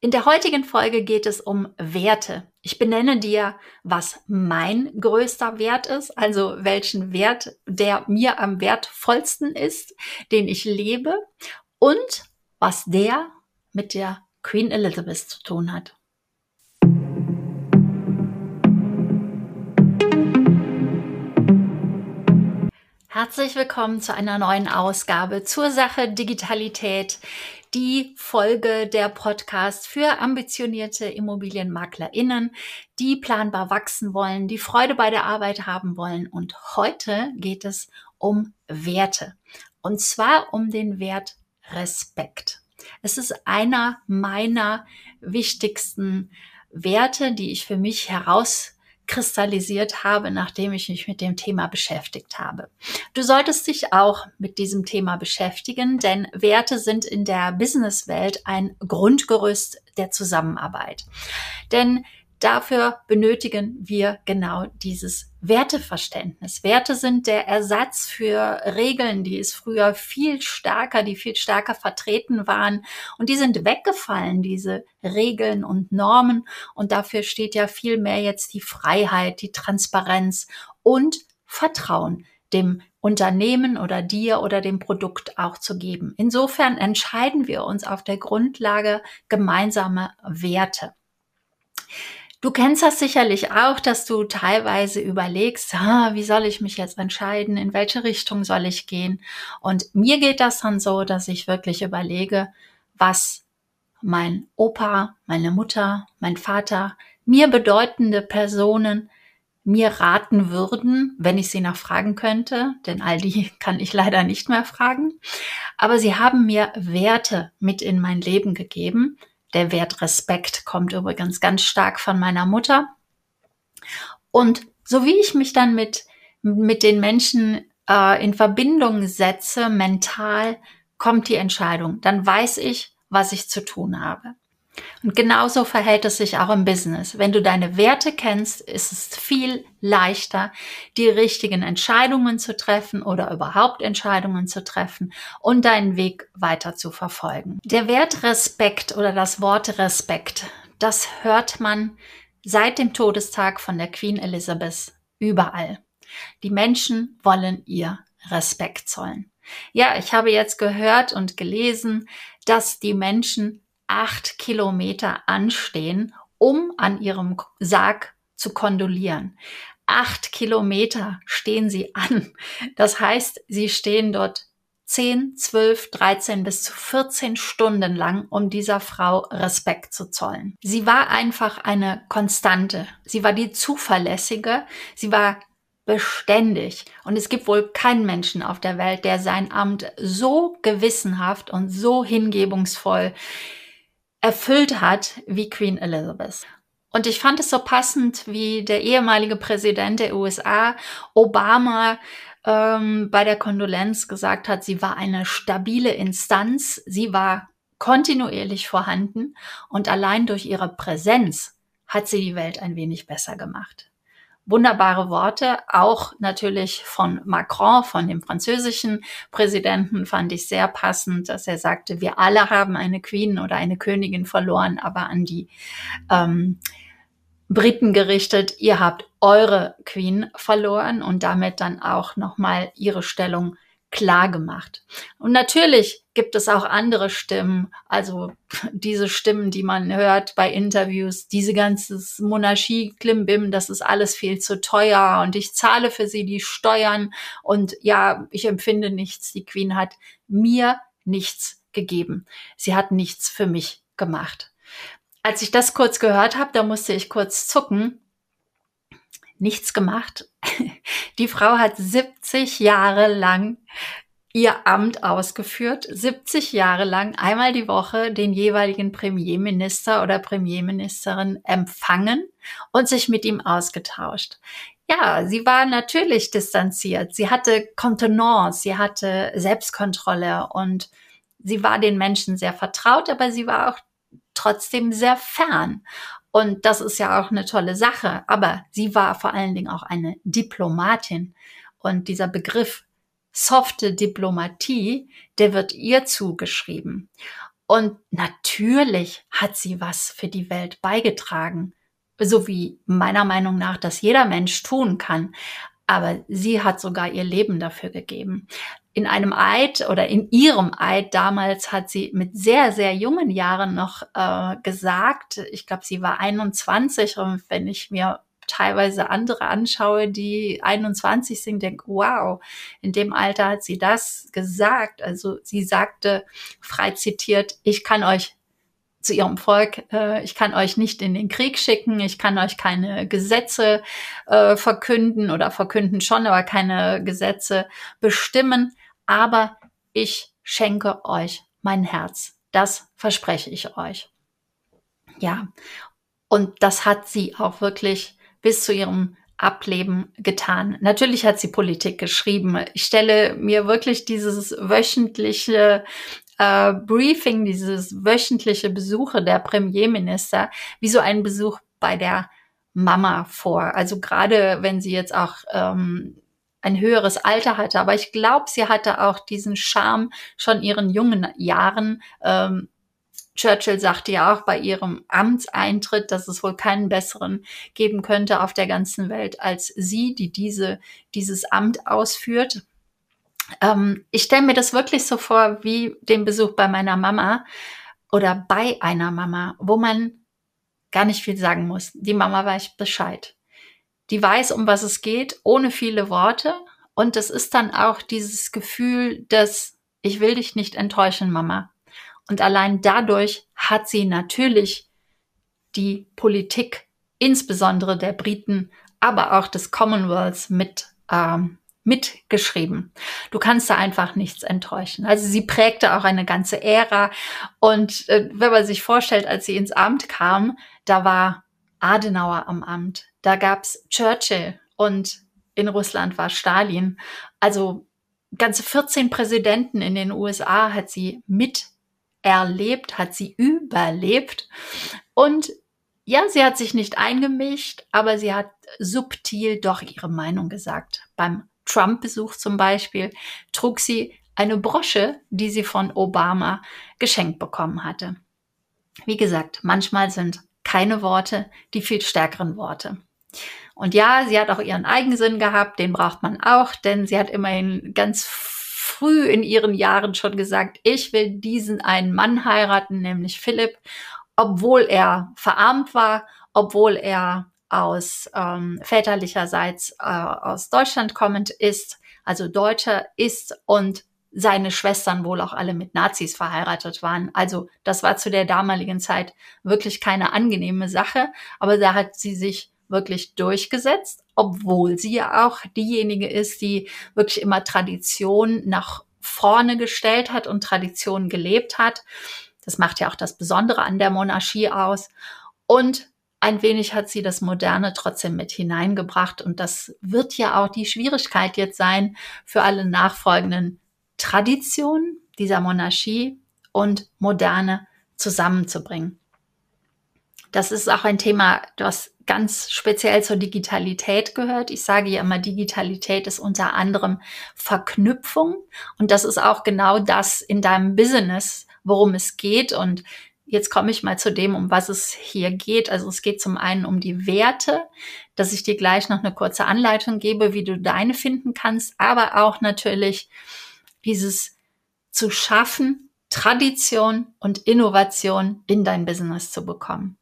In der heutigen Folge geht es um Werte. Ich benenne dir, was mein größter Wert ist, also welchen Wert, der mir am wertvollsten ist, den ich lebe und was der mit der Queen Elizabeth zu tun hat. Herzlich willkommen zu einer neuen Ausgabe zur Sache Digitalität die Folge der Podcast für ambitionierte Immobilienmaklerinnen, die planbar wachsen wollen, die Freude bei der Arbeit haben wollen. Und heute geht es um Werte. Und zwar um den Wert Respekt. Es ist einer meiner wichtigsten Werte, die ich für mich heraus kristallisiert habe, nachdem ich mich mit dem Thema beschäftigt habe. Du solltest dich auch mit diesem Thema beschäftigen, denn Werte sind in der Businesswelt ein Grundgerüst der Zusammenarbeit. Denn dafür benötigen wir genau dieses Werteverständnis. Werte sind der Ersatz für Regeln, die es früher viel stärker, die viel stärker vertreten waren. Und die sind weggefallen, diese Regeln und Normen. Und dafür steht ja viel mehr jetzt die Freiheit, die Transparenz und Vertrauen dem Unternehmen oder dir oder dem Produkt auch zu geben. Insofern entscheiden wir uns auf der Grundlage gemeinsamer Werte. Du kennst das sicherlich auch, dass du teilweise überlegst, ah, wie soll ich mich jetzt entscheiden, in welche Richtung soll ich gehen? Und mir geht das dann so, dass ich wirklich überlege, was mein Opa, meine Mutter, mein Vater, mir bedeutende Personen mir raten würden, wenn ich sie noch fragen könnte, denn all die kann ich leider nicht mehr fragen. Aber sie haben mir Werte mit in mein Leben gegeben, der Wert Respekt kommt übrigens ganz stark von meiner Mutter. Und so wie ich mich dann mit, mit den Menschen äh, in Verbindung setze, mental, kommt die Entscheidung. Dann weiß ich, was ich zu tun habe. Und genauso verhält es sich auch im Business. Wenn du deine Werte kennst, ist es viel leichter, die richtigen Entscheidungen zu treffen oder überhaupt Entscheidungen zu treffen und deinen Weg weiter zu verfolgen. Der Wert Respekt oder das Wort Respekt, das hört man seit dem Todestag von der Queen Elizabeth überall. Die Menschen wollen ihr Respekt zollen. Ja, ich habe jetzt gehört und gelesen, dass die Menschen acht Kilometer anstehen, um an ihrem Sarg zu kondolieren. Acht Kilometer stehen sie an. Das heißt, sie stehen dort 10, 12, 13 bis zu 14 Stunden lang, um dieser Frau Respekt zu zollen. Sie war einfach eine Konstante. Sie war die zuverlässige. Sie war beständig. Und es gibt wohl keinen Menschen auf der Welt, der sein Amt so gewissenhaft und so hingebungsvoll erfüllt hat wie Queen Elizabeth. Und ich fand es so passend, wie der ehemalige Präsident der USA, Obama, ähm, bei der Kondolenz gesagt hat, sie war eine stabile Instanz, sie war kontinuierlich vorhanden. Und allein durch ihre Präsenz hat sie die Welt ein wenig besser gemacht wunderbare Worte, auch natürlich von Macron, von dem französischen Präsidenten, fand ich sehr passend, dass er sagte, wir alle haben eine Queen oder eine Königin verloren, aber an die ähm, Briten gerichtet, ihr habt eure Queen verloren und damit dann auch nochmal ihre Stellung klar gemacht. Und natürlich gibt es auch andere Stimmen, also diese Stimmen, die man hört bei Interviews, diese ganze Monarchie, Klimbim, das ist alles viel zu teuer und ich zahle für sie die Steuern und ja, ich empfinde nichts. Die Queen hat mir nichts gegeben. Sie hat nichts für mich gemacht. Als ich das kurz gehört habe, da musste ich kurz zucken. Nichts gemacht. Die Frau hat 70 Jahre lang ihr Amt ausgeführt, 70 Jahre lang einmal die Woche den jeweiligen Premierminister oder Premierministerin empfangen und sich mit ihm ausgetauscht. Ja, sie war natürlich distanziert. Sie hatte Kontenance, sie hatte Selbstkontrolle und sie war den Menschen sehr vertraut, aber sie war auch trotzdem sehr fern. Und das ist ja auch eine tolle Sache. Aber sie war vor allen Dingen auch eine Diplomatin. Und dieser Begriff softe Diplomatie, der wird ihr zugeschrieben. Und natürlich hat sie was für die Welt beigetragen, so wie meiner Meinung nach das jeder Mensch tun kann. Aber sie hat sogar ihr Leben dafür gegeben. In einem Eid oder in ihrem Eid damals hat sie mit sehr, sehr jungen Jahren noch äh, gesagt, ich glaube, sie war 21 und wenn ich mir teilweise andere anschaue, die 21 sind, denke, wow, in dem Alter hat sie das gesagt. Also sie sagte, frei zitiert, ich kann euch zu ihrem Volk, äh, ich kann euch nicht in den Krieg schicken, ich kann euch keine Gesetze äh, verkünden oder verkünden schon, aber keine Gesetze bestimmen, aber ich schenke euch mein Herz. Das verspreche ich euch. Ja, und das hat sie auch wirklich bis zu ihrem Ableben getan. Natürlich hat sie Politik geschrieben. Ich stelle mir wirklich dieses wöchentliche äh, Briefing, dieses wöchentliche Besuche der Premierminister wie so ein Besuch bei der Mama vor. Also gerade wenn sie jetzt auch ähm, ein höheres Alter hatte. Aber ich glaube, sie hatte auch diesen Charme schon ihren jungen Jahren. Ähm, Churchill sagte ja auch bei ihrem Amtseintritt, dass es wohl keinen besseren geben könnte auf der ganzen Welt als sie, die diese, dieses Amt ausführt. Ähm, ich stelle mir das wirklich so vor wie den Besuch bei meiner Mama oder bei einer Mama, wo man gar nicht viel sagen muss. Die Mama weiß Bescheid. Die weiß, um was es geht, ohne viele Worte. Und es ist dann auch dieses Gefühl, dass ich will dich nicht enttäuschen, Mama. Und allein dadurch hat sie natürlich die Politik, insbesondere der Briten, aber auch des Commonwealths mit ähm, mitgeschrieben. Du kannst da einfach nichts enttäuschen. Also sie prägte auch eine ganze Ära. Und äh, wenn man sich vorstellt, als sie ins Amt kam, da war Adenauer am Amt, da gab's Churchill und in Russland war Stalin. Also ganze 14 Präsidenten in den USA hat sie mit erlebt, hat sie überlebt. Und ja, sie hat sich nicht eingemischt, aber sie hat subtil doch ihre Meinung gesagt. Beim Trump-Besuch zum Beispiel trug sie eine Brosche, die sie von Obama geschenkt bekommen hatte. Wie gesagt, manchmal sind keine Worte die viel stärkeren Worte. Und ja, sie hat auch ihren Eigensinn gehabt, den braucht man auch, denn sie hat immerhin ganz früh in ihren Jahren schon gesagt, ich will diesen einen Mann heiraten, nämlich Philipp, obwohl er verarmt war, obwohl er aus ähm, väterlicherseits äh, aus Deutschland kommend ist, also Deutscher ist und seine Schwestern wohl auch alle mit Nazis verheiratet waren. Also das war zu der damaligen Zeit wirklich keine angenehme Sache, aber da hat sie sich wirklich durchgesetzt, obwohl sie ja auch diejenige ist, die wirklich immer Tradition nach vorne gestellt hat und Tradition gelebt hat. Das macht ja auch das Besondere an der Monarchie aus. Und ein wenig hat sie das Moderne trotzdem mit hineingebracht. Und das wird ja auch die Schwierigkeit jetzt sein für alle nachfolgenden Traditionen dieser Monarchie und Moderne zusammenzubringen. Das ist auch ein Thema, das ganz speziell zur Digitalität gehört. Ich sage ja immer, Digitalität ist unter anderem Verknüpfung. Und das ist auch genau das in deinem Business, worum es geht. Und jetzt komme ich mal zu dem, um was es hier geht. Also es geht zum einen um die Werte, dass ich dir gleich noch eine kurze Anleitung gebe, wie du deine finden kannst, aber auch natürlich dieses zu schaffen, Tradition und Innovation in dein Business zu bekommen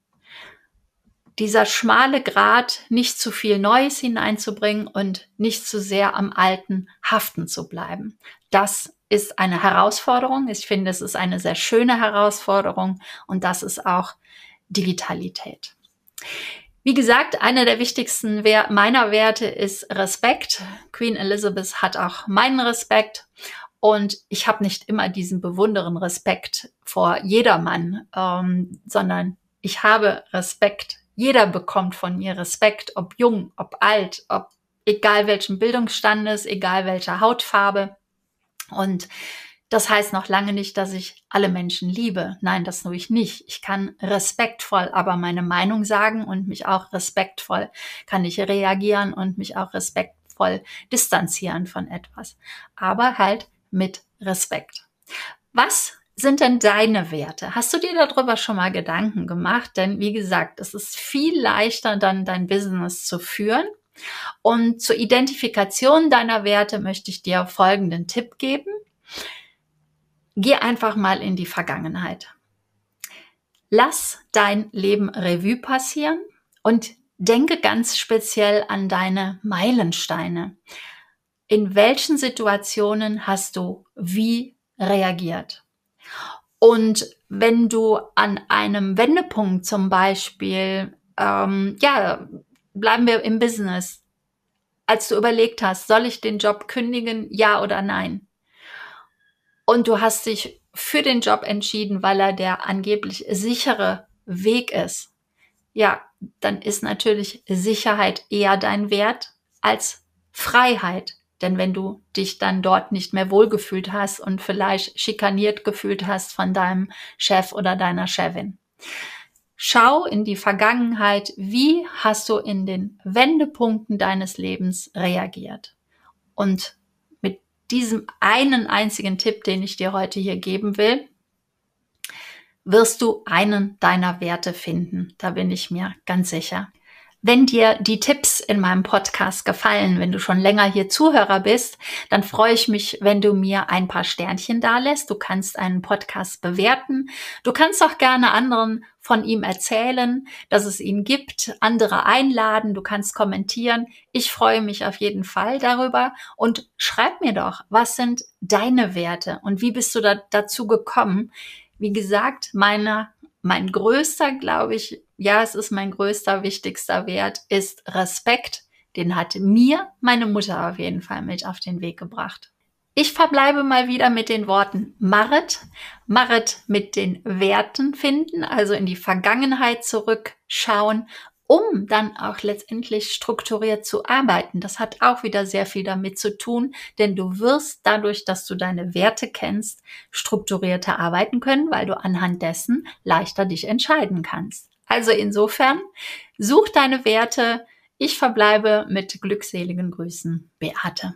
dieser schmale Grat, nicht zu viel Neues hineinzubringen und nicht zu sehr am Alten haften zu bleiben. Das ist eine Herausforderung. Ich finde, es ist eine sehr schöne Herausforderung und das ist auch Digitalität. Wie gesagt, einer der wichtigsten meiner Werte ist Respekt. Queen Elizabeth hat auch meinen Respekt und ich habe nicht immer diesen bewunderen Respekt vor jedermann, ähm, sondern ich habe Respekt jeder bekommt von mir Respekt, ob jung, ob alt, ob egal welchen Bildungsstandes, egal welcher Hautfarbe. Und das heißt noch lange nicht, dass ich alle Menschen liebe. Nein, das tue ich nicht. Ich kann respektvoll aber meine Meinung sagen und mich auch respektvoll kann ich reagieren und mich auch respektvoll distanzieren von etwas. Aber halt mit Respekt. Was sind denn deine Werte? Hast du dir darüber schon mal Gedanken gemacht? Denn wie gesagt, es ist viel leichter, dann dein Business zu führen. Und zur Identifikation deiner Werte möchte ich dir folgenden Tipp geben. Geh einfach mal in die Vergangenheit. Lass dein Leben Revue passieren und denke ganz speziell an deine Meilensteine. In welchen Situationen hast du wie reagiert? Und wenn du an einem Wendepunkt zum Beispiel, ähm, ja, bleiben wir im Business, als du überlegt hast, soll ich den Job kündigen, ja oder nein? Und du hast dich für den Job entschieden, weil er der angeblich sichere Weg ist. Ja, dann ist natürlich Sicherheit eher dein Wert als Freiheit. Denn wenn du dich dann dort nicht mehr wohlgefühlt hast und vielleicht schikaniert gefühlt hast von deinem Chef oder deiner Chefin. Schau in die Vergangenheit, wie hast du in den Wendepunkten deines Lebens reagiert. Und mit diesem einen einzigen Tipp, den ich dir heute hier geben will, wirst du einen deiner Werte finden. Da bin ich mir ganz sicher. Wenn dir die Tipps in meinem Podcast gefallen, wenn du schon länger hier Zuhörer bist, dann freue ich mich, wenn du mir ein paar Sternchen dalässt. Du kannst einen Podcast bewerten. Du kannst auch gerne anderen von ihm erzählen, dass es ihn gibt, andere einladen, du kannst kommentieren. Ich freue mich auf jeden Fall darüber und schreib mir doch, was sind deine Werte und wie bist du da, dazu gekommen? Wie gesagt, meine mein größter, glaube ich, ja, es ist mein größter, wichtigster Wert, ist Respekt. Den hat mir meine Mutter auf jeden Fall mit auf den Weg gebracht. Ich verbleibe mal wieder mit den Worten Marit. Marit mit den Werten finden, also in die Vergangenheit zurückschauen um dann auch letztendlich strukturiert zu arbeiten. Das hat auch wieder sehr viel damit zu tun, denn du wirst dadurch, dass du deine Werte kennst, strukturierter arbeiten können, weil du anhand dessen leichter dich entscheiden kannst. Also insofern, such deine Werte. Ich verbleibe mit glückseligen Grüßen, Beate.